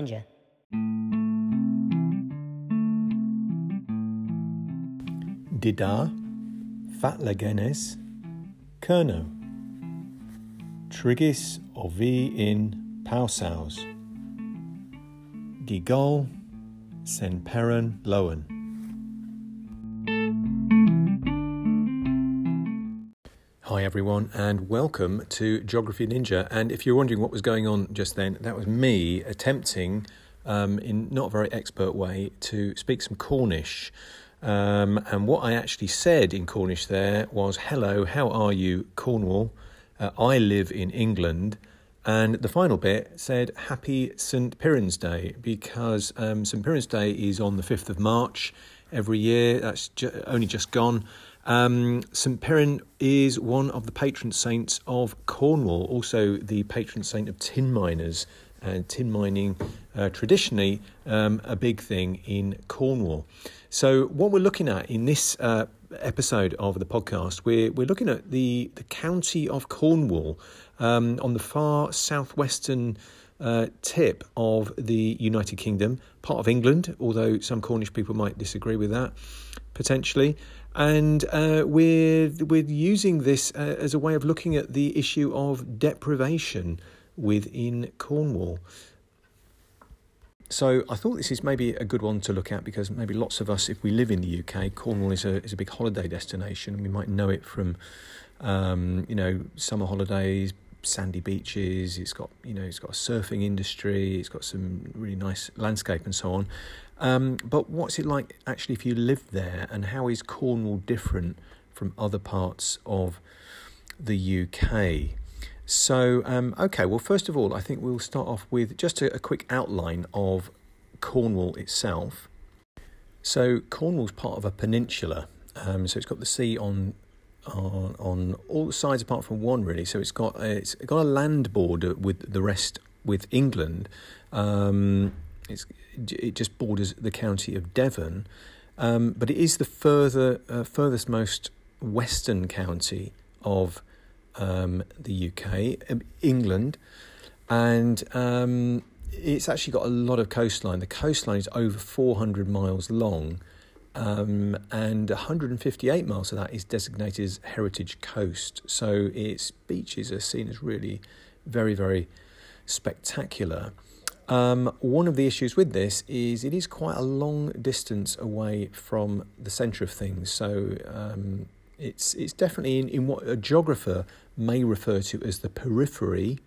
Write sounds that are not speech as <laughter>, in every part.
Ninja. Didar, Fatlagenes, Kerno, Trigis ovi in Pausaus, Digol, Senperan Lowen. Hi everyone, and welcome to Geography Ninja. And if you're wondering what was going on just then, that was me attempting, um, in not a very expert way, to speak some Cornish. Um, and what I actually said in Cornish there was, Hello, how are you, Cornwall? Uh, I live in England. And the final bit said, Happy St. Piran's Day, because um, St. Piran's Day is on the 5th of March every year. That's ju- only just gone. Um, St. Piran is one of the patron saints of Cornwall, also the patron saint of tin miners. And tin mining, uh, traditionally, um, a big thing in Cornwall. So, what we're looking at in this uh, episode of the podcast, we're, we're looking at the, the county of Cornwall um, on the far southwestern uh, tip of the United Kingdom, part of England, although some Cornish people might disagree with that potentially. And uh, we're, we're using this uh, as a way of looking at the issue of deprivation within Cornwall. So I thought this is maybe a good one to look at because maybe lots of us, if we live in the UK, Cornwall is a is a big holiday destination. We might know it from, um, you know, summer holidays, sandy beaches. It's got you know it's got a surfing industry. It's got some really nice landscape and so on. Um, but what's it like actually if you live there, and how is Cornwall different from other parts of the UK? So, um, okay, well, first of all, I think we'll start off with just a, a quick outline of Cornwall itself. So, Cornwall's part of a peninsula, um, so it's got the sea on on on all sides apart from one, really. So it's got a, it's got a land border with the rest with England. Um, it's it just borders the county of Devon, um, but it is the further uh, furthest most western county of um, the UK, um, England, and um, it's actually got a lot of coastline. The coastline is over 400 miles long, um, and 158 miles of that is designated as heritage coast. So its beaches are seen as really very, very spectacular. Um, one of the issues with this is it is quite a long distance away from the centre of things. So um, it's it's definitely in, in what a geographer may refer to as the periphery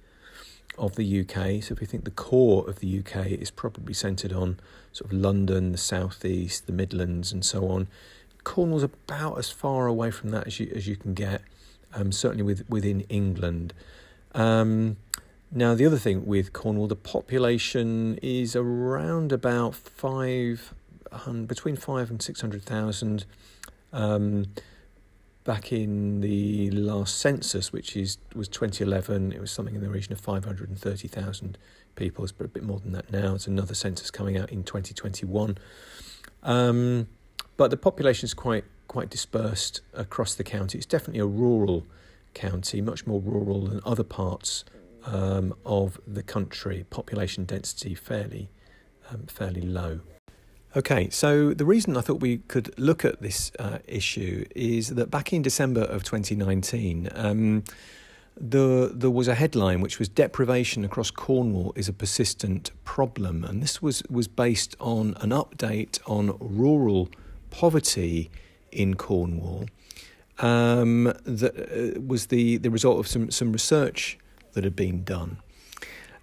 of the UK. So if we think the core of the UK is probably centred on sort of London, the southeast, the Midlands, and so on, Cornwall's about as far away from that as you as you can get. Um, certainly with, within England. Um, now, the other thing with Cornwall, the population is around about five, between five and six hundred thousand. Um, back in the last census, which is was 2011, it was something in the region of 530,000 people. It's a bit more than that now. It's another census coming out in 2021. Um, but the population is quite quite dispersed across the county. It's definitely a rural county, much more rural than other parts um, of the country. Population density fairly um, fairly low. Okay, so the reason I thought we could look at this uh, issue is that back in December of 2019, um, the, there was a headline which was Deprivation across Cornwall is a persistent problem. And this was, was based on an update on rural poverty in Cornwall. Um, that uh, was the, the result of some, some research that had been done.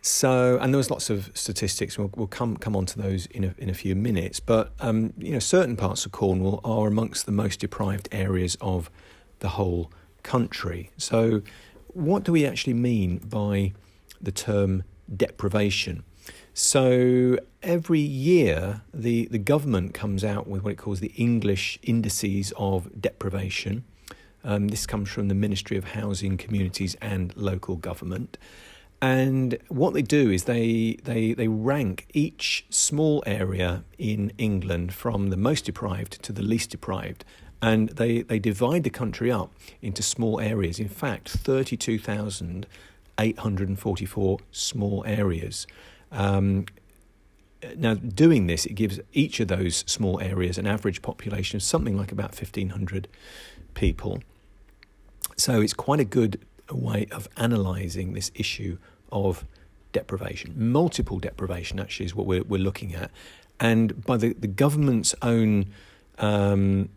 So, and there was lots of statistics. We'll, we'll come come on to those in a, in a few minutes. But um, you know, certain parts of Cornwall are amongst the most deprived areas of the whole country. So, what do we actually mean by the term deprivation? So every year, the, the government comes out with what it calls the English indices of deprivation. Um, this comes from the Ministry of Housing, Communities and Local Government. And what they do is they, they, they rank each small area in England from the most deprived to the least deprived. And they, they divide the country up into small areas. In fact, 32,844 small areas. Um, now, doing this, it gives each of those small areas an average population of something like about 1,500 people. So it's quite a good way of analysing this issue of deprivation. Multiple deprivation, actually, is what we're, we're looking at. And by the, the government's own um,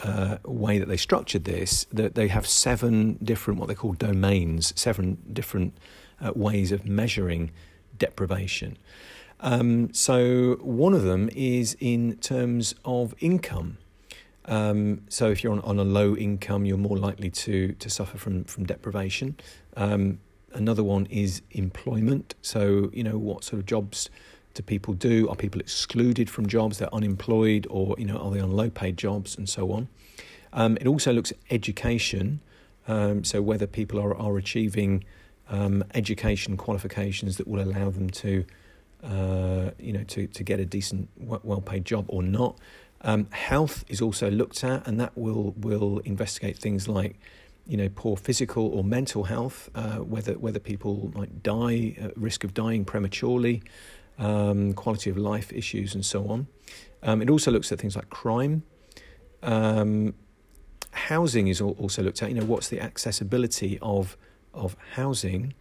uh, way that they structured this, that they have seven different, what they call domains, seven different uh, ways of measuring deprivation. Um, so one of them is in terms of income. Um, so if you're on, on a low income, you're more likely to to suffer from from deprivation. Um, another one is employment. So you know what sort of jobs do people do? Are people excluded from jobs? They're unemployed, or you know are they on low paid jobs and so on. Um, it also looks at education. Um, so whether people are are achieving um, education qualifications that will allow them to uh, you know, to, to get a decent, well paid job or not. Um, health is also looked at, and that will will investigate things like, you know, poor physical or mental health, uh, whether whether people might die, risk of dying prematurely, um, quality of life issues, and so on. Um, it also looks at things like crime. Um, housing is also looked at. You know, what's the accessibility of of housing?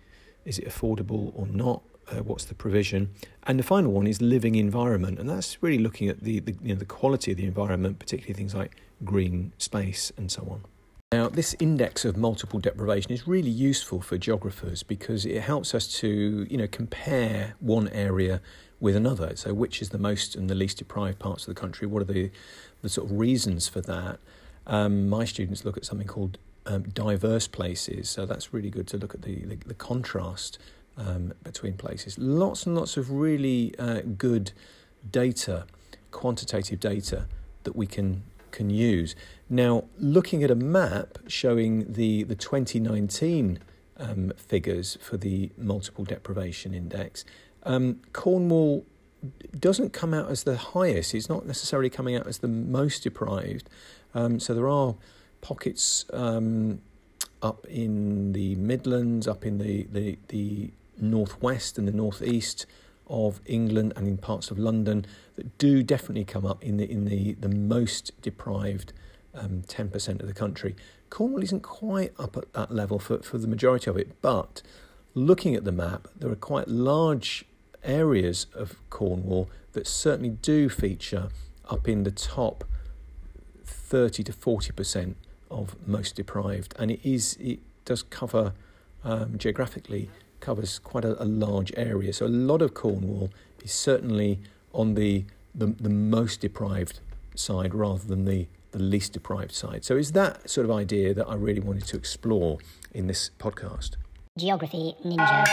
Is it affordable or not? Uh, what's the provision, and the final one is living environment, and that's really looking at the, the you know the quality of the environment, particularly things like green space and so on. Now, this index of multiple deprivation is really useful for geographers because it helps us to you know compare one area with another. So, which is the most and the least deprived parts of the country? What are the the sort of reasons for that? Um, my students look at something called um, diverse places, so that's really good to look at the, the, the contrast um, between places. Lots and lots of really uh, good data, quantitative data that we can can use. Now, looking at a map showing the the 2019 um, figures for the multiple deprivation index, um, Cornwall doesn't come out as the highest. It's not necessarily coming out as the most deprived. Um, so there are pockets um, up in the Midlands, up in the the, the northwest and the northeast of England and in parts of London that do definitely come up in the in the, the most deprived um, 10% of the country. Cornwall isn't quite up at that level for, for the majority of it, but looking at the map, there are quite large areas of Cornwall that certainly do feature up in the top 30 to 40% of most deprived, and it is it does cover um, geographically covers quite a, a, large area. So a lot of Cornwall is certainly on the, the, the most deprived side rather than the, the least deprived side. So is that sort of idea that I really wanted to explore in this podcast. Geography Ninja.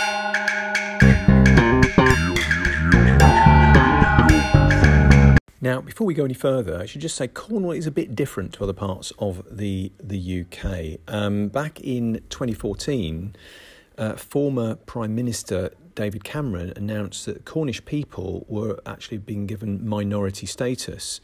Now, before we go any further, I should just say Cornwall is a bit different to other parts of the the UK. Um, back in 2014, uh, former Prime Minister David Cameron announced that Cornish people were actually being given minority status.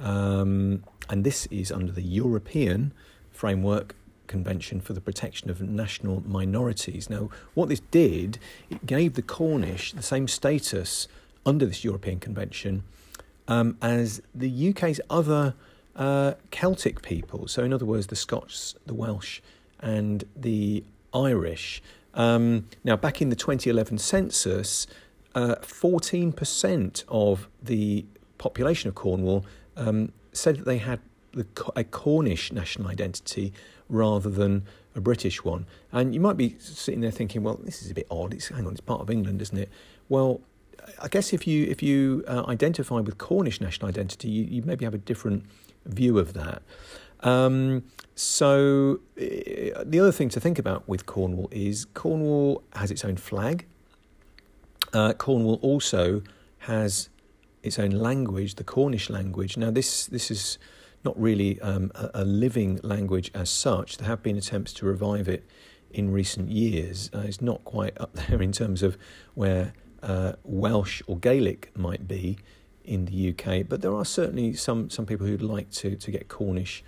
Um, and this is under the European Framework Convention for the Protection of National Minorities. Now, what this did, it gave the Cornish the same status under this European Convention um, as the UK's other uh, Celtic people. So, in other words, the Scots, the Welsh, and the Irish. Um, now, back in the 2011 census, uh, 14% of the population of Cornwall um, said that they had the, a Cornish national identity rather than a British one. And you might be sitting there thinking, well, this is a bit odd. It's, hang on, it's part of England, isn't it? Well, I guess if you if you uh, identify with Cornish national identity, you, you maybe have a different view of that. Um, so uh, the other thing to think about with Cornwall is Cornwall has its own flag. Uh, Cornwall also has its own language, the Cornish language. Now this this is not really um, a, a, living language as such. There have been attempts to revive it in recent years. Uh, it's not quite up <laughs> there in terms of where uh, Welsh or Gaelic might be in the UK, but there are certainly some some people who'd like to to get Cornish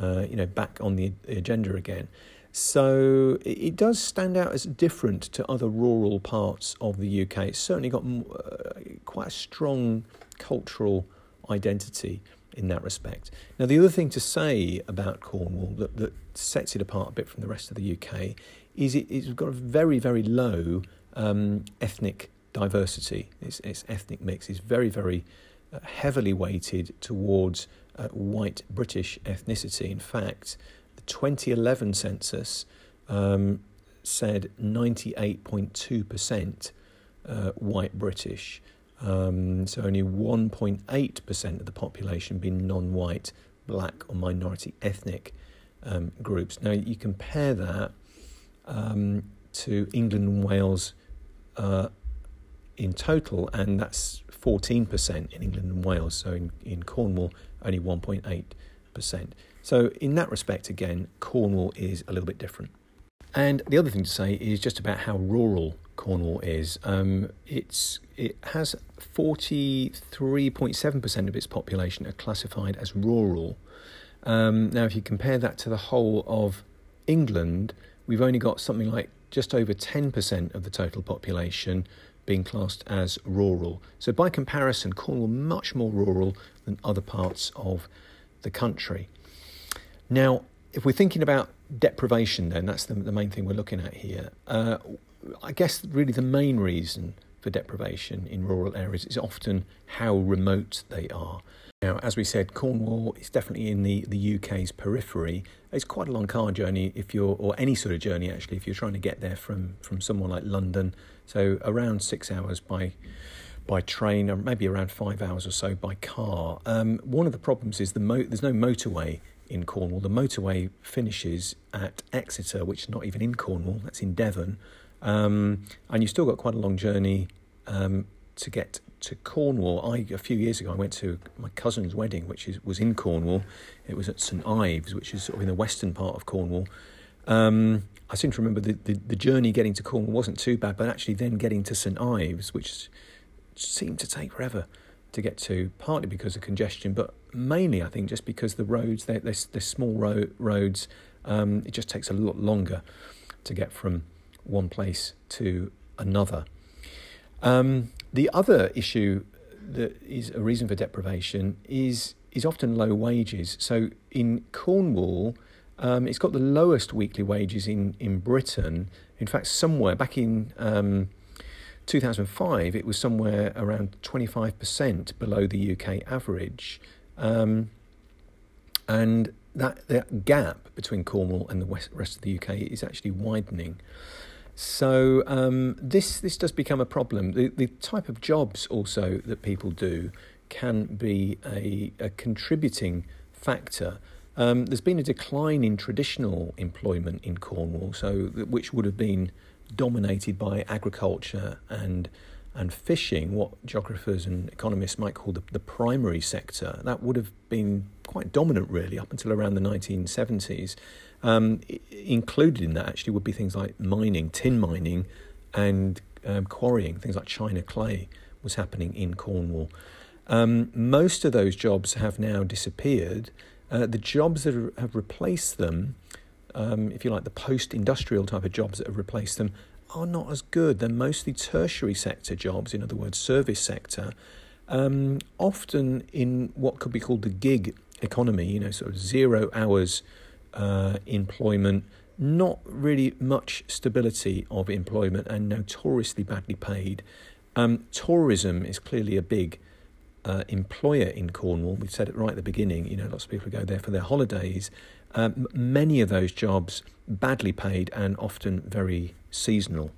uh, you know, back on the agenda again. So it does stand out as different to other rural parts of the UK. It's certainly got uh, quite a strong cultural identity in that respect. Now, the other thing to say about Cornwall that, that sets it apart a bit from the rest of the UK is it, it's got a very, very low um, ethnic diversity. Its, its ethnic mix is very, very uh, heavily weighted towards uh, white British ethnicity. In fact, the 2011 census um, said 98.2% uh, white British. Um, so only 1.8% of the population being non-white, black or minority ethnic um, groups. Now you compare that um, to England and Wales uh, in total, and that's 14% in England and Wales. So in, in Cornwall, only 1.8%. So in that respect, again, Cornwall is a little bit different. And the other thing to say is just about how rural Cornwall is. Um, it's it has 43.7% of its population are classified as rural. Um, now, if you compare that to the whole of England, we've only got something like just over 10% of the total population being classed as rural. So, by comparison, Cornwall much more rural than other parts of the country. Now, if we're thinking about deprivation, then that's the, the main thing we're looking at here. Uh, I guess really the main reason for deprivation in rural areas is often how remote they are. Now, as we said, Cornwall is definitely in the, the UK's periphery. It's quite a long car journey if you're, or any sort of journey actually, if you're trying to get there from, from somewhere like London. So around six hours by by train, or maybe around five hours or so by car. Um, one of the problems is the mo- there's no motorway in Cornwall. The motorway finishes at Exeter, which is not even in Cornwall. That's in Devon, um, and you've still got quite a long journey um, to get to Cornwall. I a few years ago I went to my cousin's wedding, which is, was in Cornwall. It was at St Ives, which is sort of in the western part of Cornwall. Um, I seem to remember the, the, the, journey getting to Cornwall wasn't too bad, but actually then getting to St Ives, which seemed to take forever to get to, partly because of congestion, but mainly I think just because the roads they're, they're, they're small ro- roads. Um, it just takes a lot longer to get from one place to another. Um, the other issue that is a reason for deprivation is is often low wages. So in Cornwall, um, it's got the lowest weekly wages in in Britain. In fact, somewhere back in um, 2005, it was somewhere around 25% below the UK average, um, and that that gap between Cornwall and the west, rest of the UK is actually widening. So um, this this does become a problem. The the type of jobs also that people do can be a, a contributing factor. Um, there's been a decline in traditional employment in Cornwall, so which would have been dominated by agriculture and and fishing, what geographers and economists might call the, the primary sector. That would have been quite dominant, really, up until around the 1970s. Um, included in that actually would be things like mining, tin mining, and um, quarrying. Things like China clay was happening in Cornwall. Um, most of those jobs have now disappeared. Uh, the jobs that are, have replaced them, um, if you like, the post-industrial type of jobs that have replaced them, are not as good. They're mostly tertiary sector jobs, in other words, service sector, um, often in what could be called the gig economy. You know, sort of zero hours uh, employment, not really much stability of employment, and notoriously badly paid. Um, tourism is clearly a big uh, employer in Cornwall. We said it right at the beginning. You know, lots of people go there for their holidays. Um, many of those jobs badly paid and often very seasonal.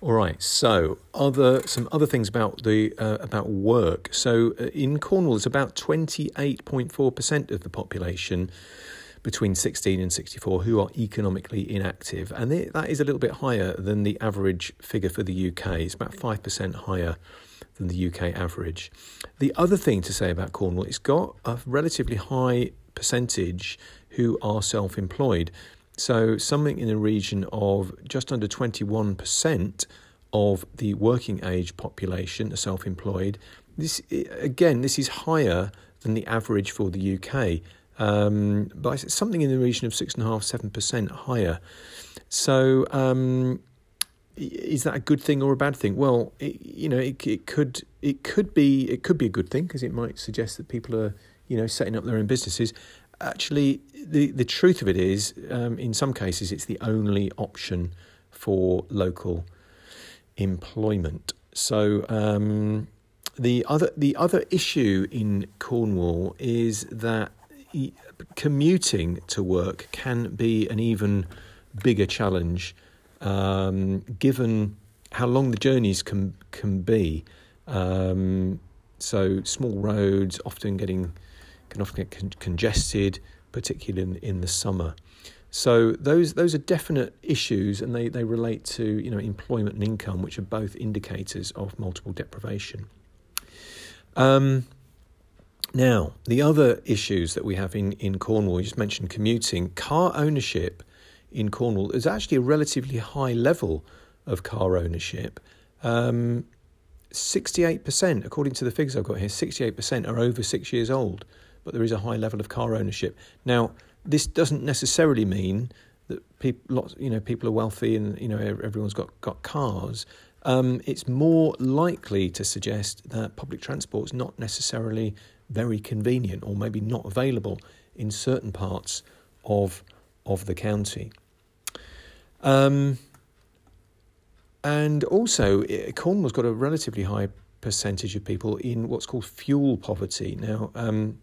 All right. So, other some other things about the uh, about work. So, uh, in Cornwall, it's about twenty eight point four percent of the population between 16 and 64 who are economically inactive, and that is a little bit higher than the average figure for the UK. It's about 5% higher than the UK average. The other thing to say about Cornwall, it's got a relatively high percentage who are self employed. So, something in the region of just under 21% of the working age population are self employed. This, again, this is higher than the average for the UK. Um, by something in the region of six and a half, seven percent higher. So, um, is that a good thing or a bad thing? Well, it, you know, it, it could it could be it could be a good thing because it might suggest that people are you know setting up their own businesses. Actually, the the truth of it is, um, in some cases, it's the only option for local employment. So. Um, the other the other issue in Cornwall is that commuting to work can be an even bigger challenge um, given how long the journeys can can be. Um, so small roads often getting can often get con- congested, particularly in, in the summer. So those those are definite issues, and they, they relate to you know employment and income, which are both indicators of multiple deprivation. Um, now, the other issues that we have in, in Cornwall, you just mentioned commuting, car ownership in Cornwall is actually a relatively high level of car ownership. Um, 68%, according to the figures I've got here, 68% are over six years old, but there is a high level of car ownership. Now, this doesn't necessarily mean that people, lots, you know, people are wealthy and you know everyone's got got cars. Um, it's more likely to suggest that public transport is not necessarily very convenient or maybe not available in certain parts of of the county. Um, and also, Cornwall's got a relatively high percentage of people in what's called fuel poverty. Now, um,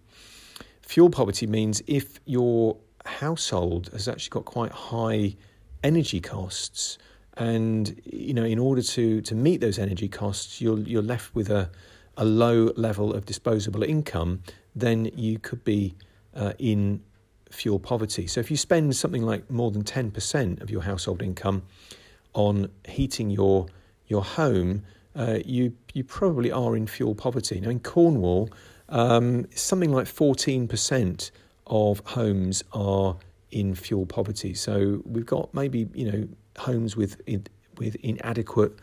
fuel poverty means if your household has actually got quite high energy costs, and you know, in order to to meet those energy costs, you're you're left with a a low level of disposable income, then you could be uh, in fuel poverty. So if you spend something like more than 10% of your household income on heating your your home, uh, you you probably are in fuel poverty. Now in Cornwall, um, something like 14% of homes are in fuel poverty. So we've got maybe you know homes with with inadequate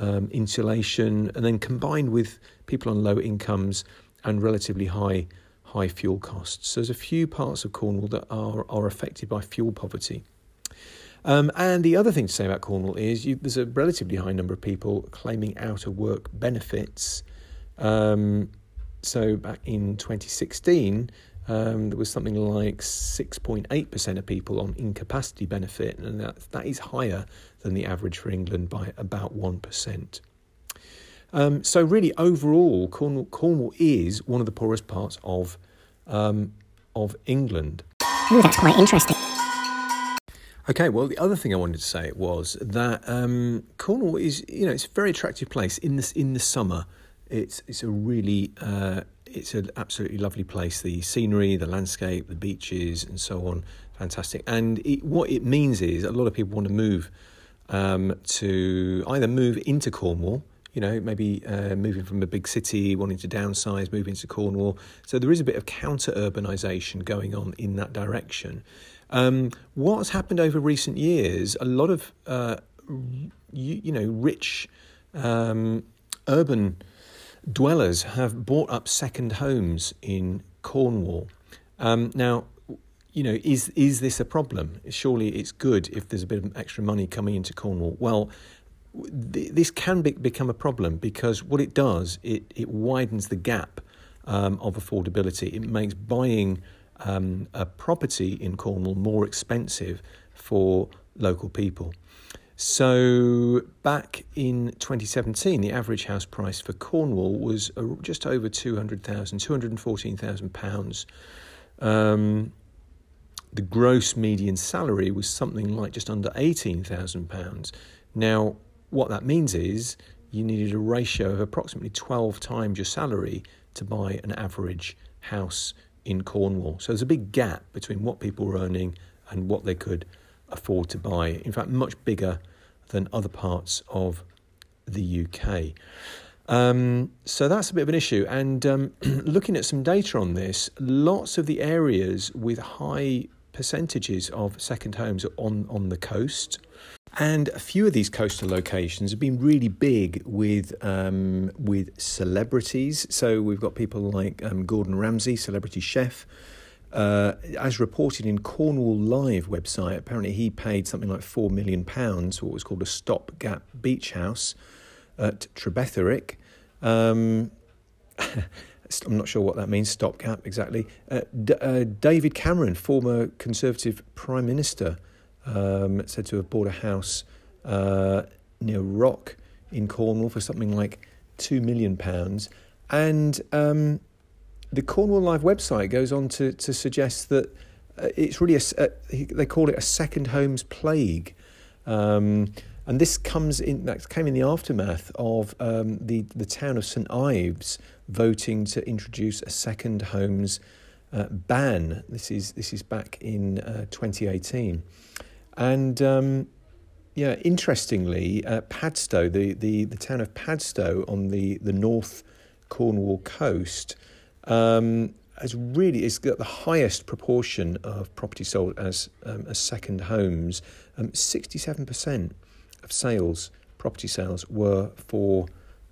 um, insulation, and then combined with people on low incomes and relatively high high fuel costs. So there's a few parts of Cornwall that are, are affected by fuel poverty. Um, and the other thing to say about Cornwall is you, there's a relatively high number of people claiming out of work benefits. Um, so back in 2016, um, there was something like 6.8% of people on incapacity benefit, and that, that is higher than the average for England by about 1%. Um, so, really, overall, Cornwall, Cornwall, is one of the poorest parts of, um, of England. Ooh, that's quite interesting. Okay, well, the other thing I wanted to say was that um, Cornwall is, you know, it's a very attractive place in the in the summer. It's it's a really uh, it's an absolutely lovely place. The scenery, the landscape, the beaches, and so on, fantastic. And it, what it means is a lot of people want to move um, to either move into Cornwall, you know, maybe uh, moving from a big city, wanting to downsize, move into Cornwall. So there is a bit of counter urbanisation going on in that direction. Um, what's happened over recent years, a lot of, uh, you, you, know, rich um, urban dwellers have bought up second homes in Cornwall. Um, now, you know, is is this a problem? Surely it's good if there's a bit of extra money coming into Cornwall. Well, th- this can be, become a problem because what it does, it it widens the gap um, of affordability. It makes buying um, a property in Cornwall more expensive for local people. So back in 2017, the average house price for Cornwall was just over 200,000, 214,000 pounds. Um, the gross median salary was something like just under 18,000 pounds. Now, what that means is you needed a ratio of approximately 12 times your salary to buy an average house in Cornwall. So there's a big gap between what people were earning and what they could afford to buy. In fact, much bigger than other parts of the UK. Um, so that's a bit of an issue. And um, <clears throat> looking at some data on this, lots of the areas with high percentages of second homes are on, on the coast. And a few of these coastal locations have been really big with um, with celebrities. So we've got people like um, Gordon Ramsay, celebrity chef, uh, as reported in Cornwall Live website, apparently he paid something like £4 million for what was called a stopgap beach house at Trebetherick. Um, <laughs> I'm not sure what that means, stopgap exactly. Uh, D- uh, David Cameron, former Conservative Prime Minister, um, said to have bought a house uh, near Rock in Cornwall for something like £2 million. And um, the Cornwall Live website goes on to, to suggest that uh, it's really a, a, they call it a second homes plague. Um, and this comes in that came in the aftermath of um, the the town of St Ives voting to introduce a second homes uh, ban. This is this is back in uh, 2018, and um, yeah, interestingly, uh, Padstow, the, the the town of Padstow on the the North Cornwall coast. Um, has really it's got the highest proportion of property sold as um, as second homes. Um, Sixty-seven percent of sales, property sales, were for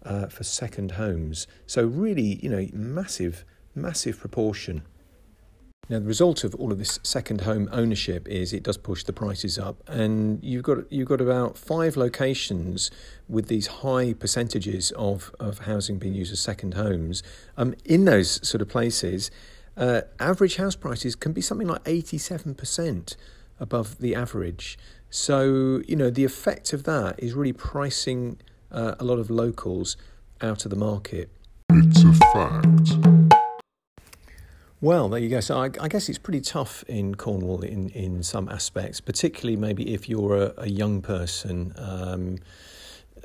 uh, for second homes. So really, you know, massive, massive proportion. Now, the result of all of this second home ownership is it does push the prices up, and you've got you've got about five locations with these high percentages of, of housing being used as second homes. Um, in those sort of places, uh, average house prices can be something like eighty seven percent above the average. So you know the effect of that is really pricing uh, a lot of locals out of the market. It's a fact. Well, there you go. So I, I, guess it's pretty tough in Cornwall in, in some aspects, particularly maybe if you're a, a young person. Um,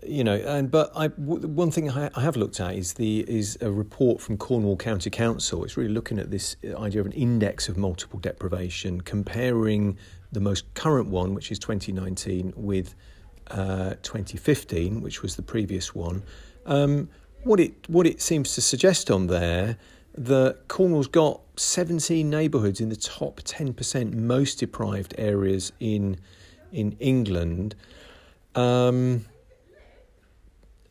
you know, and but I, w- one thing I, I have looked at is the is a report from Cornwall County Council. It's really looking at this idea of an index of multiple deprivation, comparing the most current one, which is 2019, with uh, 2015, which was the previous one. Um, what it what it seems to suggest on there that Cornwall's got 17 neighbourhoods in the top 10% most deprived areas in in England. Um,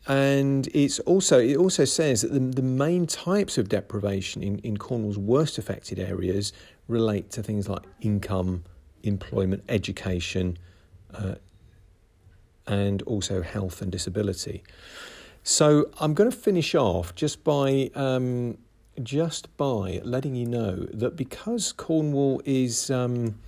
and it's also it also says that the, the main types of deprivation in, in Cornwall's worst affected areas relate to things like income, employment, education, uh, and also health and disability. So I'm going to finish off just by um, just by letting you know that because Cornwall is um,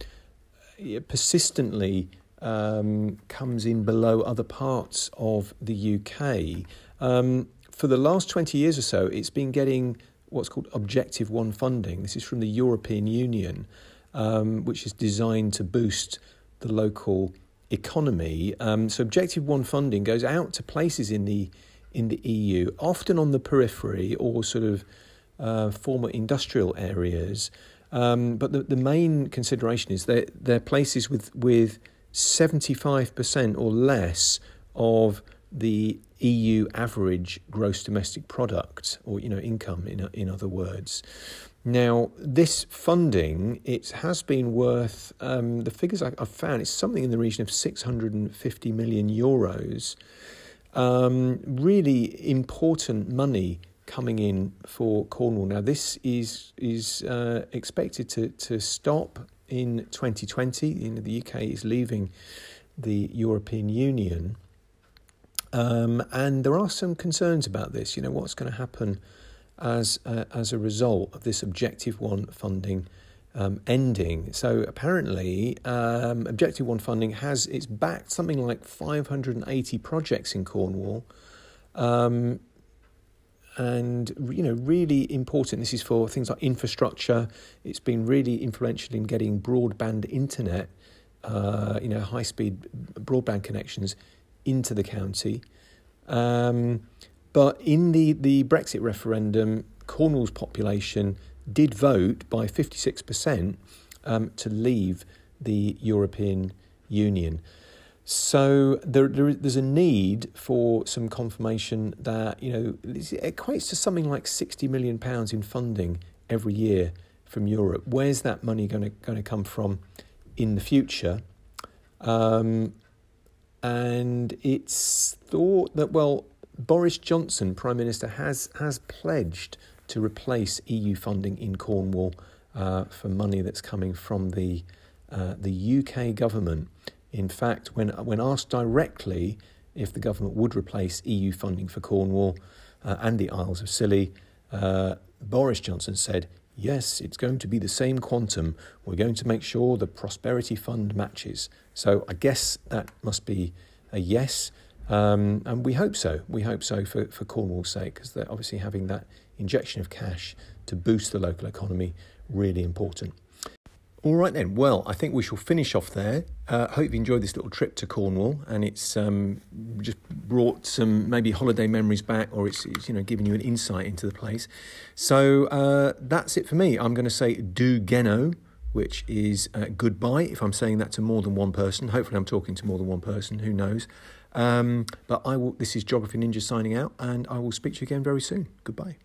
persistently um, comes in below other parts of the UK, um, for the last 20 years or so, it's been getting what's called Objective One funding. This is from the European Union, um, which is designed to boost the local economy. Um, so Objective One funding goes out to places in the in the EU, often on the periphery or sort of uh, former industrial areas. Um, but the, the main consideration is that they're places with, with 75% or less of the EU average gross domestic product or you know income in in other words. Now this funding it has been worth um, the figures I, have found it's something in the region of 650 million euros. Um, really important money coming in for Cornwall. Now, this is is uh, expected to to stop in 2020. You know, the UK is leaving the European Union, um, and there are some concerns about this. You know, what's going to happen as uh, as a result of this Objective One funding. Um, ending. So apparently, um, Objective One funding has it's backed something like 580 projects in Cornwall, um, and you know really important. This is for things like infrastructure. It's been really influential in getting broadband internet uh, you know high speed broadband connections into the county. Um, but in the, the Brexit referendum Cornwall's population did vote by 56% um, to leave the European Union so there, there, there's a need for some confirmation that you know it equates to something like sixty million pounds in funding every year from Europe. Where's that money going to going to come from in the future? Um, and it's thought that well, Boris Johnson, Prime Minister, has has pledged to replace EU funding in Cornwall uh, for money that's coming from the uh, the UK government. In fact, when when asked directly if the government would replace EU funding for Cornwall uh, and the Isles of Scilly, uh, Boris Johnson said, Yes, it's going to be the same quantum. We're going to make sure the Prosperity Fund matches. So I guess that must be a yes. Um, and we hope so. We hope so for, for Cornwall's sake, because they're obviously having that injection of cash to boost the local economy really important. All right then. Well, I think we shall finish off there. Uh, hope you enjoyed this little trip to Cornwall, and it's um, just brought some maybe holiday memories back, or it's, it's, you know giving you an insight into the place. So uh, that's it for me. I'm going to say do geno, which is uh, goodbye. If I'm saying that to more than one person, hopefully I'm talking to more than one person. Who knows? Um, but I will. This is Geography Ninja signing out, and I will speak to you again very soon. Goodbye.